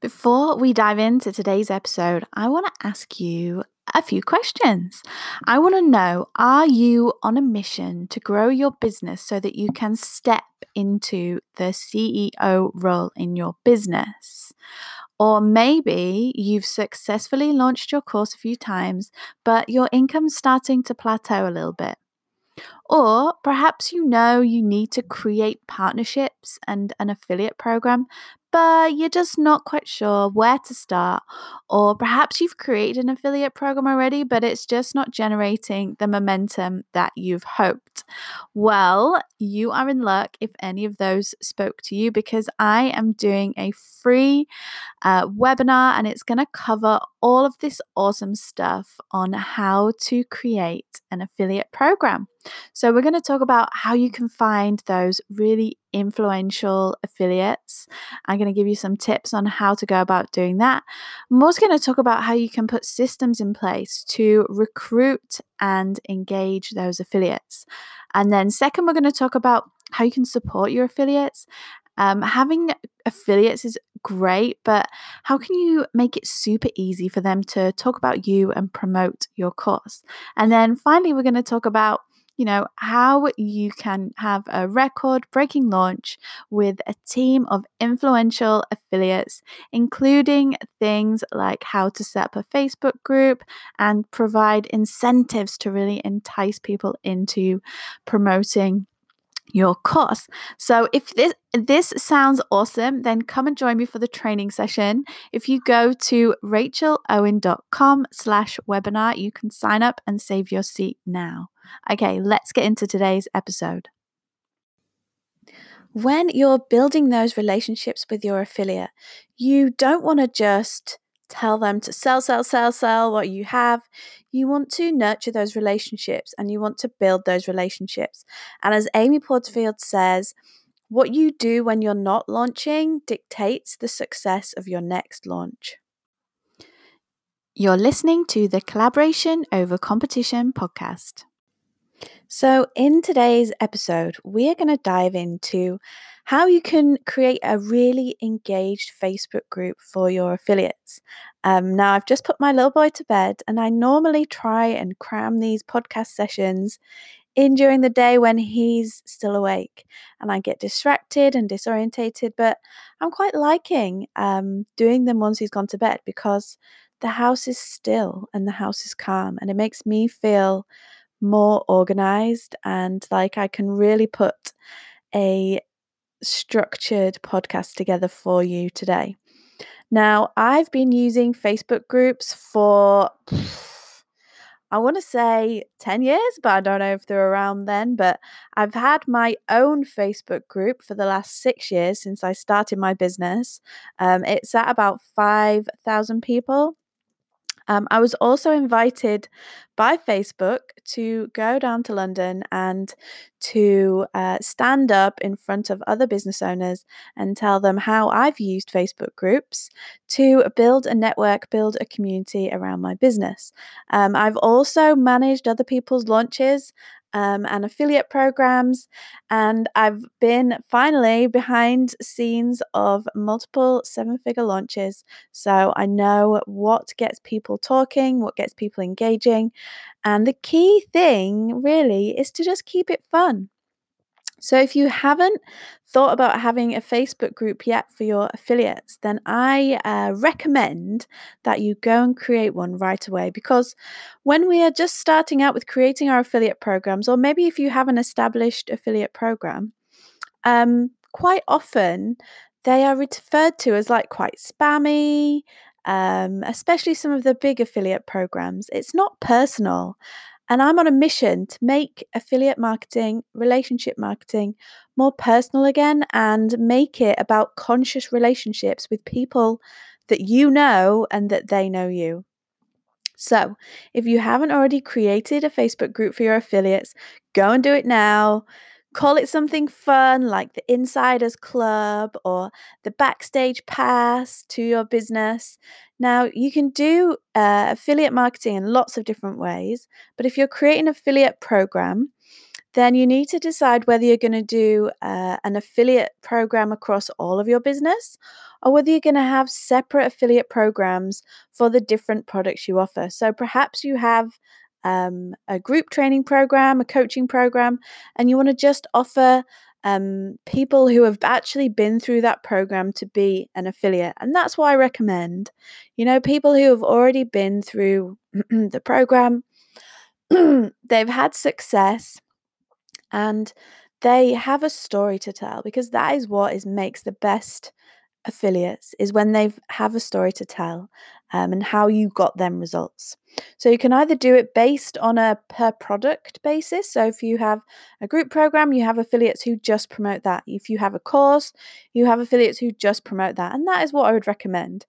Before we dive into today's episode, I want to ask you a few questions. I want to know are you on a mission to grow your business so that you can step into the CEO role in your business? Or maybe you've successfully launched your course a few times, but your income's starting to plateau a little bit. Or perhaps you know you need to create partnerships and an affiliate program, but you're just not quite sure where to start. Or perhaps you've created an affiliate program already, but it's just not generating the momentum that you've hoped. Well, you are in luck if any of those spoke to you because I am doing a free uh, webinar and it's going to cover all of this awesome stuff on how to create an affiliate program. So, we're going to talk about how you can find those really influential affiliates. I'm going to give you some tips on how to go about doing that. I'm also going to talk about how you can put systems in place to recruit and engage those affiliates. And then, second, we're going to talk about how you can support your affiliates. Um, having affiliates is great, but how can you make it super easy for them to talk about you and promote your course? And then finally, we're going to talk about you know, how you can have a record breaking launch with a team of influential affiliates, including things like how to set up a Facebook group and provide incentives to really entice people into promoting your course. So if this this sounds awesome, then come and join me for the training session. If you go to rachelowen.com slash webinar, you can sign up and save your seat now. Okay, let's get into today's episode. When you're building those relationships with your affiliate, you don't want to just tell them to sell, sell, sell, sell what you have. You want to nurture those relationships and you want to build those relationships. And as Amy Porterfield says, what you do when you're not launching dictates the success of your next launch. You're listening to the Collaboration Over Competition podcast. So, in today's episode, we are going to dive into how you can create a really engaged Facebook group for your affiliates. Um, now, I've just put my little boy to bed, and I normally try and cram these podcast sessions in during the day when he's still awake, and I get distracted and disorientated. But I'm quite liking um, doing them once he's gone to bed because the house is still and the house is calm, and it makes me feel more organized and like I can really put a structured podcast together for you today. Now, I've been using Facebook groups for I want to say 10 years, but I don't know if they're around then. But I've had my own Facebook group for the last six years since I started my business. Um, it's at about 5,000 people. Um, I was also invited by Facebook to go down to London and to uh, stand up in front of other business owners and tell them how I've used Facebook groups to build a network, build a community around my business. Um, I've also managed other people's launches um, and affiliate programs. And I've been finally behind scenes of multiple seven figure launches. So I know what gets people talking, what gets people engaging. And the key thing really is to just keep it fun. So, if you haven't thought about having a Facebook group yet for your affiliates, then I uh, recommend that you go and create one right away because when we are just starting out with creating our affiliate programs, or maybe if you have an established affiliate program, um, quite often they are referred to as like quite spammy, um, especially some of the big affiliate programs. It's not personal. And I'm on a mission to make affiliate marketing, relationship marketing more personal again and make it about conscious relationships with people that you know and that they know you. So, if you haven't already created a Facebook group for your affiliates, go and do it now. Call it something fun like the Insiders Club or the Backstage Pass to your business. Now, you can do uh, affiliate marketing in lots of different ways, but if you're creating an affiliate program, then you need to decide whether you're going to do uh, an affiliate program across all of your business or whether you're going to have separate affiliate programs for the different products you offer. So perhaps you have um, a group training program, a coaching program, and you want to just offer um, people who have actually been through that program to be an affiliate. And that's why I recommend, you know, people who have already been through the program, they've had success and they have a story to tell because that is what is makes the best affiliates is when they have a story to tell um, and how you got them results. So you can either do it based on a per product basis. So if you have a group program, you have affiliates who just promote that. If you have a course, you have affiliates who just promote that. And that is what I would recommend.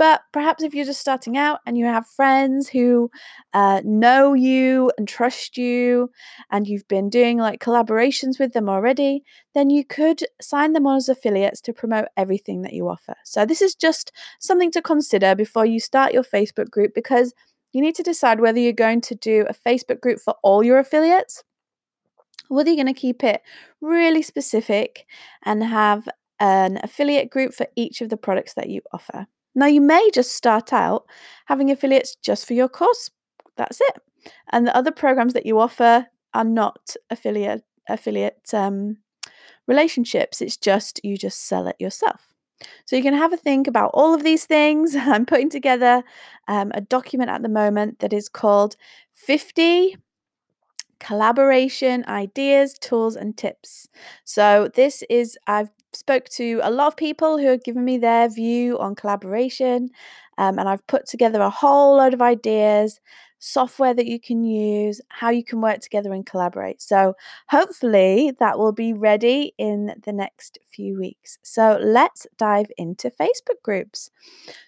But perhaps if you're just starting out and you have friends who uh, know you and trust you, and you've been doing like collaborations with them already, then you could sign them on as affiliates to promote everything that you offer. So, this is just something to consider before you start your Facebook group because you need to decide whether you're going to do a Facebook group for all your affiliates, whether you're going to keep it really specific and have an affiliate group for each of the products that you offer. Now, you may just start out having affiliates just for your course. That's it. And the other programs that you offer are not affiliate affiliate um, relationships. It's just you just sell it yourself. So you can have a think about all of these things. I'm putting together um, a document at the moment that is called 50 collaboration ideas, tools, and tips. So this is I've spoke to a lot of people who have given me their view on collaboration, um, and I've put together a whole load of ideas, software that you can use, how you can work together and collaborate. So, hopefully, that will be ready in the next few weeks. So, let's dive into Facebook groups.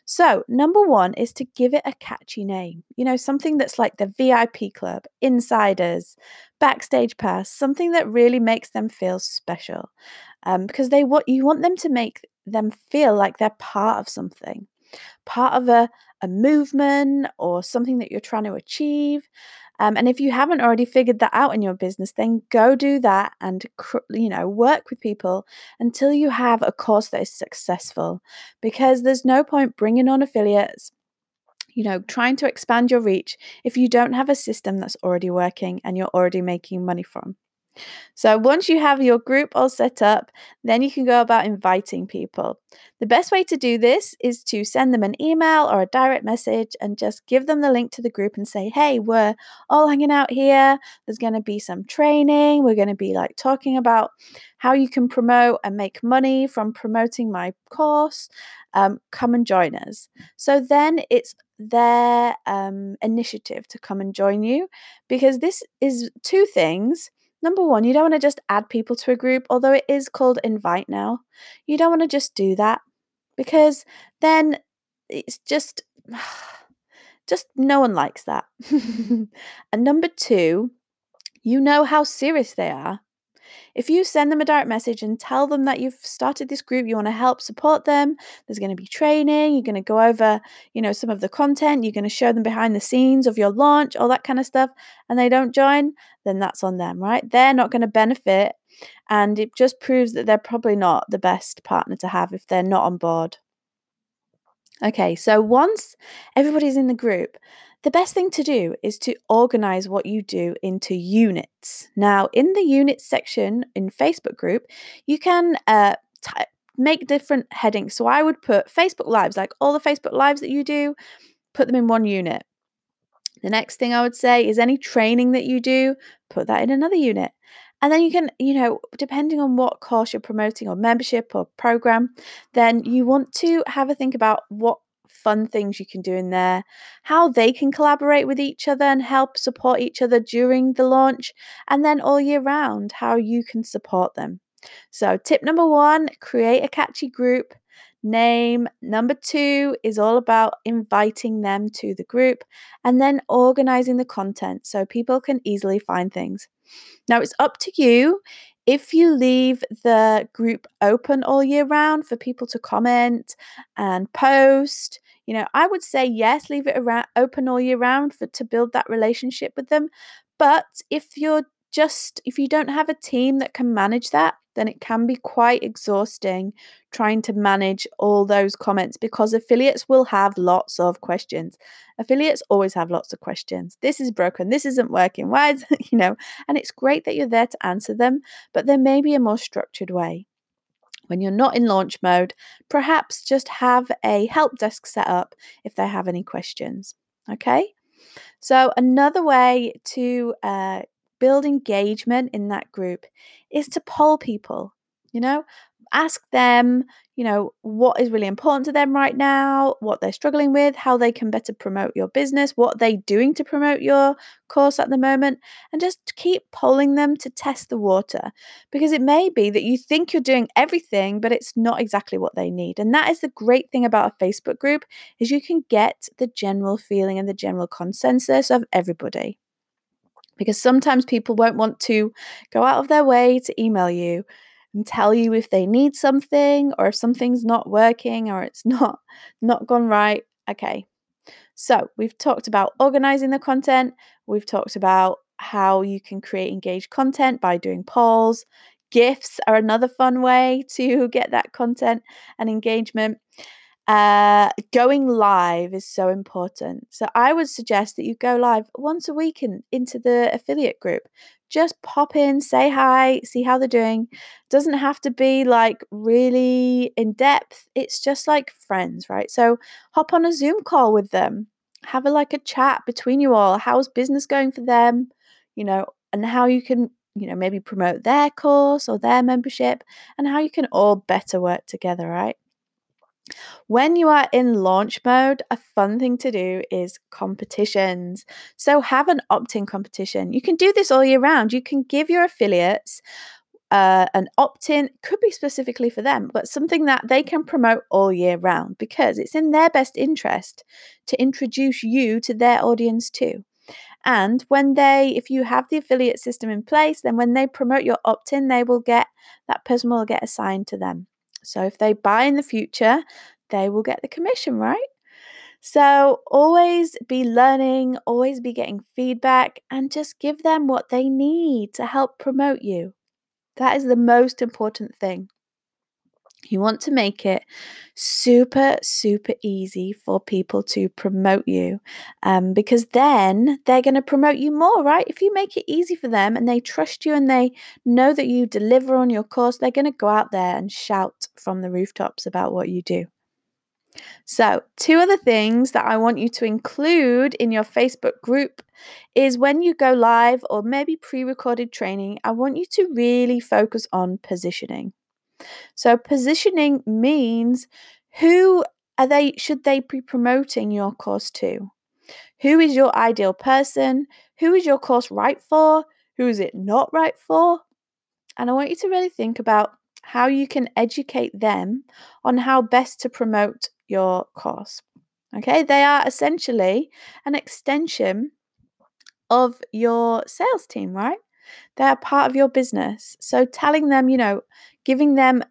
So, number one is to give it a catchy name, you know, something that's like the VIP club, insiders, backstage pass, something that really makes them feel special um, because they want you want them to make them feel like they're part of something, part of a, a movement or something that you're trying to achieve. Um, and if you haven't already figured that out in your business, then go do that and you know work with people until you have a course that is successful. Because there's no point bringing on affiliates you know, trying to expand your reach if you don't have a system that's already working and you're already making money from. So once you have your group all set up, then you can go about inviting people. The best way to do this is to send them an email or a direct message and just give them the link to the group and say, hey, we're all hanging out here. There's going to be some training. We're going to be like talking about how you can promote and make money from promoting my course. Um, come and join us. So then it's their um, initiative to come and join you because this is two things Number one, you don't want to just add people to a group, although it is called invite now. You don't want to just do that because then it's just, just no one likes that. and number two, you know how serious they are. If you send them a direct message and tell them that you've started this group, you want to help support them, there's going to be training, you're going to go over, you know, some of the content, you're going to show them behind the scenes of your launch, all that kind of stuff, and they don't join, then that's on them, right? They're not going to benefit. And it just proves that they're probably not the best partner to have if they're not on board. Okay, so once everybody's in the group, the best thing to do is to organize what you do into units. Now, in the units section in Facebook group, you can uh, make different headings. So I would put Facebook Lives, like all the Facebook Lives that you do, put them in one unit. The next thing I would say is any training that you do, put that in another unit. And then you can, you know, depending on what course you're promoting or membership or program, then you want to have a think about what fun things you can do in there, how they can collaborate with each other and help support each other during the launch, and then all year round, how you can support them. So, tip number one create a catchy group name. Number two is all about inviting them to the group and then organizing the content so people can easily find things. Now, it's up to you if you leave the group open all year round for people to comment and post, you know, I would say yes, leave it around open all year round for to build that relationship with them. But if you're just if you don't have a team that can manage that, then it can be quite exhausting trying to manage all those comments because affiliates will have lots of questions. Affiliates always have lots of questions. This is broken. This isn't working. Why is, you know, and it's great that you're there to answer them, but there may be a more structured way. When you're not in launch mode, perhaps just have a help desk set up if they have any questions. Okay. So, another way to uh, build engagement in that group is to poll people, you know, ask them, you know, what is really important to them right now, what they're struggling with, how they can better promote your business, what they're doing to promote your course at the moment, and just keep polling them to test the water because it may be that you think you're doing everything but it's not exactly what they need. And that is the great thing about a Facebook group is you can get the general feeling and the general consensus of everybody because sometimes people won't want to go out of their way to email you and tell you if they need something or if something's not working or it's not not gone right okay so we've talked about organizing the content we've talked about how you can create engaged content by doing polls gifts are another fun way to get that content and engagement uh, going live is so important. So I would suggest that you go live once a week in, into the affiliate group. Just pop in, say hi, see how they're doing. Doesn't have to be like really in depth. It's just like friends, right? So hop on a Zoom call with them. Have a like a chat between you all. How's business going for them? You know, and how you can you know maybe promote their course or their membership and how you can all better work together right when you are in launch mode, a fun thing to do is competitions. So, have an opt in competition. You can do this all year round. You can give your affiliates uh, an opt in, could be specifically for them, but something that they can promote all year round because it's in their best interest to introduce you to their audience too. And when they, if you have the affiliate system in place, then when they promote your opt in, they will get that person will get assigned to them. So if they buy in the future, they will get the commission, right? So always be learning, always be getting feedback, and just give them what they need to help promote you. That is the most important thing. You want to make it super, super easy for people to promote you um, because then they're going to promote you more, right? If you make it easy for them and they trust you and they know that you deliver on your course, they're going to go out there and shout from the rooftops about what you do. So, two other things that I want you to include in your Facebook group is when you go live or maybe pre recorded training, I want you to really focus on positioning. So positioning means who are they should they be promoting your course to? Who is your ideal person? Who is your course right for? Who is it not right for? And I want you to really think about how you can educate them on how best to promote your course. Okay, they are essentially an extension of your sales team, right? They're part of your business. So telling them, you know, giving them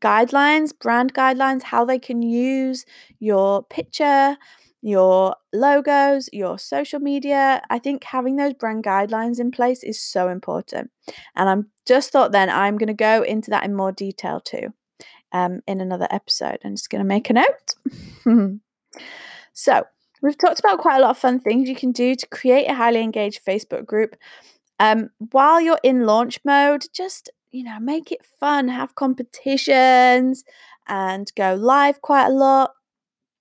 guidelines, brand guidelines, how they can use your picture, your logos, your social media. I think having those brand guidelines in place is so important. And I'm just thought then I'm going to go into that in more detail too um, in another episode. I'm just going to make a note. so, we've talked about quite a lot of fun things you can do to create a highly engaged Facebook group. Um, while you're in launch mode, just you know, make it fun, have competitions and go live quite a lot.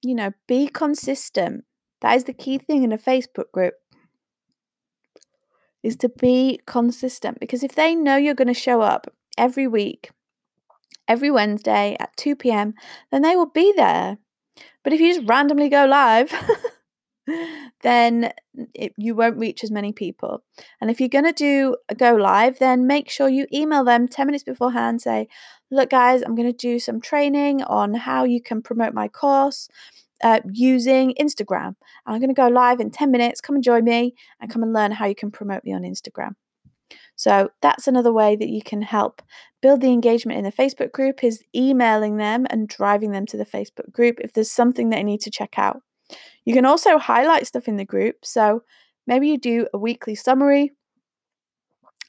You know, be consistent. That is the key thing in a Facebook group. Is to be consistent because if they know you're going to show up every week, every Wednesday at 2 p.m., then they will be there. But if you just randomly go live, then it, you won't reach as many people. And if you're going to do a go live, then make sure you email them 10 minutes beforehand. Say, look, guys, I'm going to do some training on how you can promote my course uh, using Instagram. I'm going to go live in 10 minutes. Come and join me and come and learn how you can promote me on Instagram. So that's another way that you can help build the engagement in the Facebook group is emailing them and driving them to the Facebook group if there's something that I need to check out. You can also highlight stuff in the group. So maybe you do a weekly summary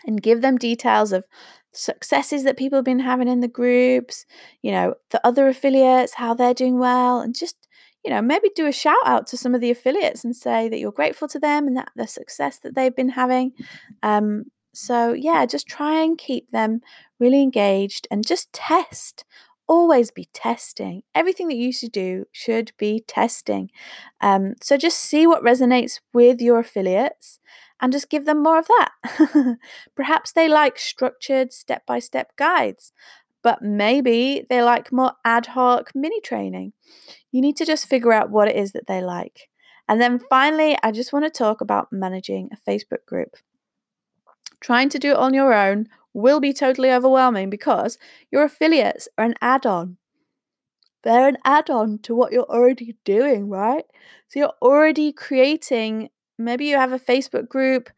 and give them details of successes that people have been having in the groups, you know, the other affiliates, how they're doing well, and just, you know, maybe do a shout out to some of the affiliates and say that you're grateful to them and that the success that they've been having. Um, so, yeah, just try and keep them really engaged and just test. Always be testing. Everything that you should do should be testing. Um, so, just see what resonates with your affiliates and just give them more of that. Perhaps they like structured step by step guides, but maybe they like more ad hoc mini training. You need to just figure out what it is that they like. And then finally, I just want to talk about managing a Facebook group. Trying to do it on your own will be totally overwhelming because your affiliates are an add on. They're an add on to what you're already doing, right? So you're already creating maybe you have a Facebook group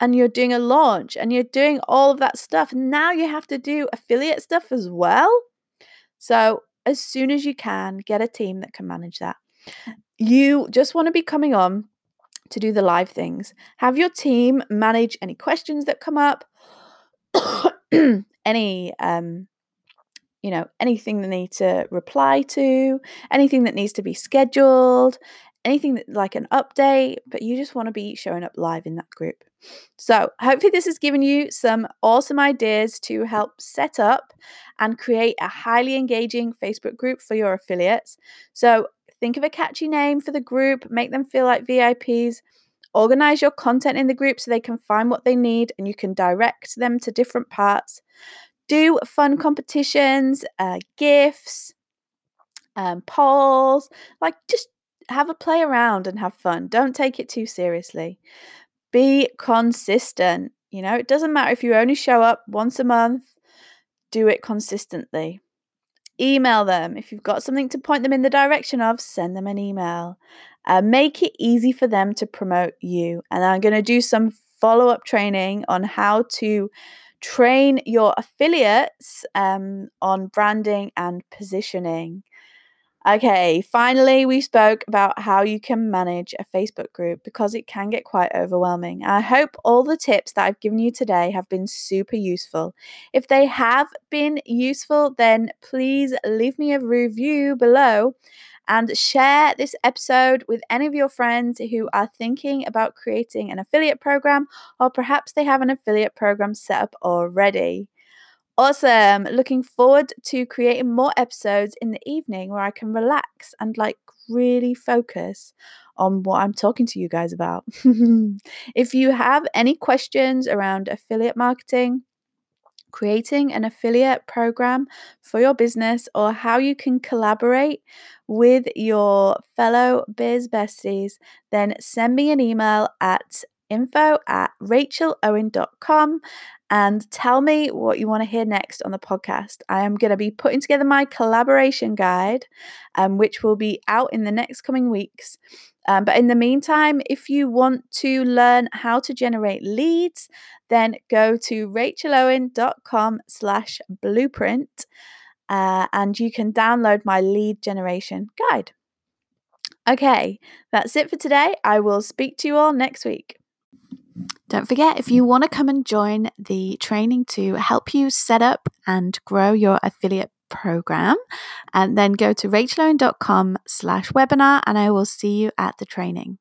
and you're doing a launch and you're doing all of that stuff. Now you have to do affiliate stuff as well. So, as soon as you can, get a team that can manage that. You just want to be coming on to do the live things. Have your team manage any questions that come up, any um, you know, anything they need to reply to, anything that needs to be scheduled, anything that, like an update, but you just want to be showing up live in that group. So, hopefully, this has given you some awesome ideas to help set up and create a highly engaging Facebook group for your affiliates. So, think of a catchy name for the group, make them feel like VIPs. Organize your content in the group so they can find what they need and you can direct them to different parts. Do fun competitions, uh, gifts, um, polls, like just have a play around and have fun. Don't take it too seriously. Be consistent. You know, it doesn't matter if you only show up once a month, do it consistently. Email them. If you've got something to point them in the direction of, send them an email. Uh, make it easy for them to promote you. And I'm going to do some follow up training on how to train your affiliates um, on branding and positioning. Okay, finally, we spoke about how you can manage a Facebook group because it can get quite overwhelming. I hope all the tips that I've given you today have been super useful. If they have been useful, then please leave me a review below and share this episode with any of your friends who are thinking about creating an affiliate program or perhaps they have an affiliate program set up already. Awesome. Looking forward to creating more episodes in the evening where I can relax and like really focus on what I'm talking to you guys about. if you have any questions around affiliate marketing, creating an affiliate program for your business, or how you can collaborate with your fellow biz besties, then send me an email at info at rachelowen.com and tell me what you want to hear next on the podcast. I am going to be putting together my collaboration guide, um, which will be out in the next coming weeks. Um, but in the meantime, if you want to learn how to generate leads, then go to rachelowen.com slash blueprint uh, and you can download my lead generation guide. Okay, that's it for today. I will speak to you all next week. Don't forget, if you want to come and join the training to help you set up and grow your affiliate program, and then go to rachelowen.com slash webinar and I will see you at the training.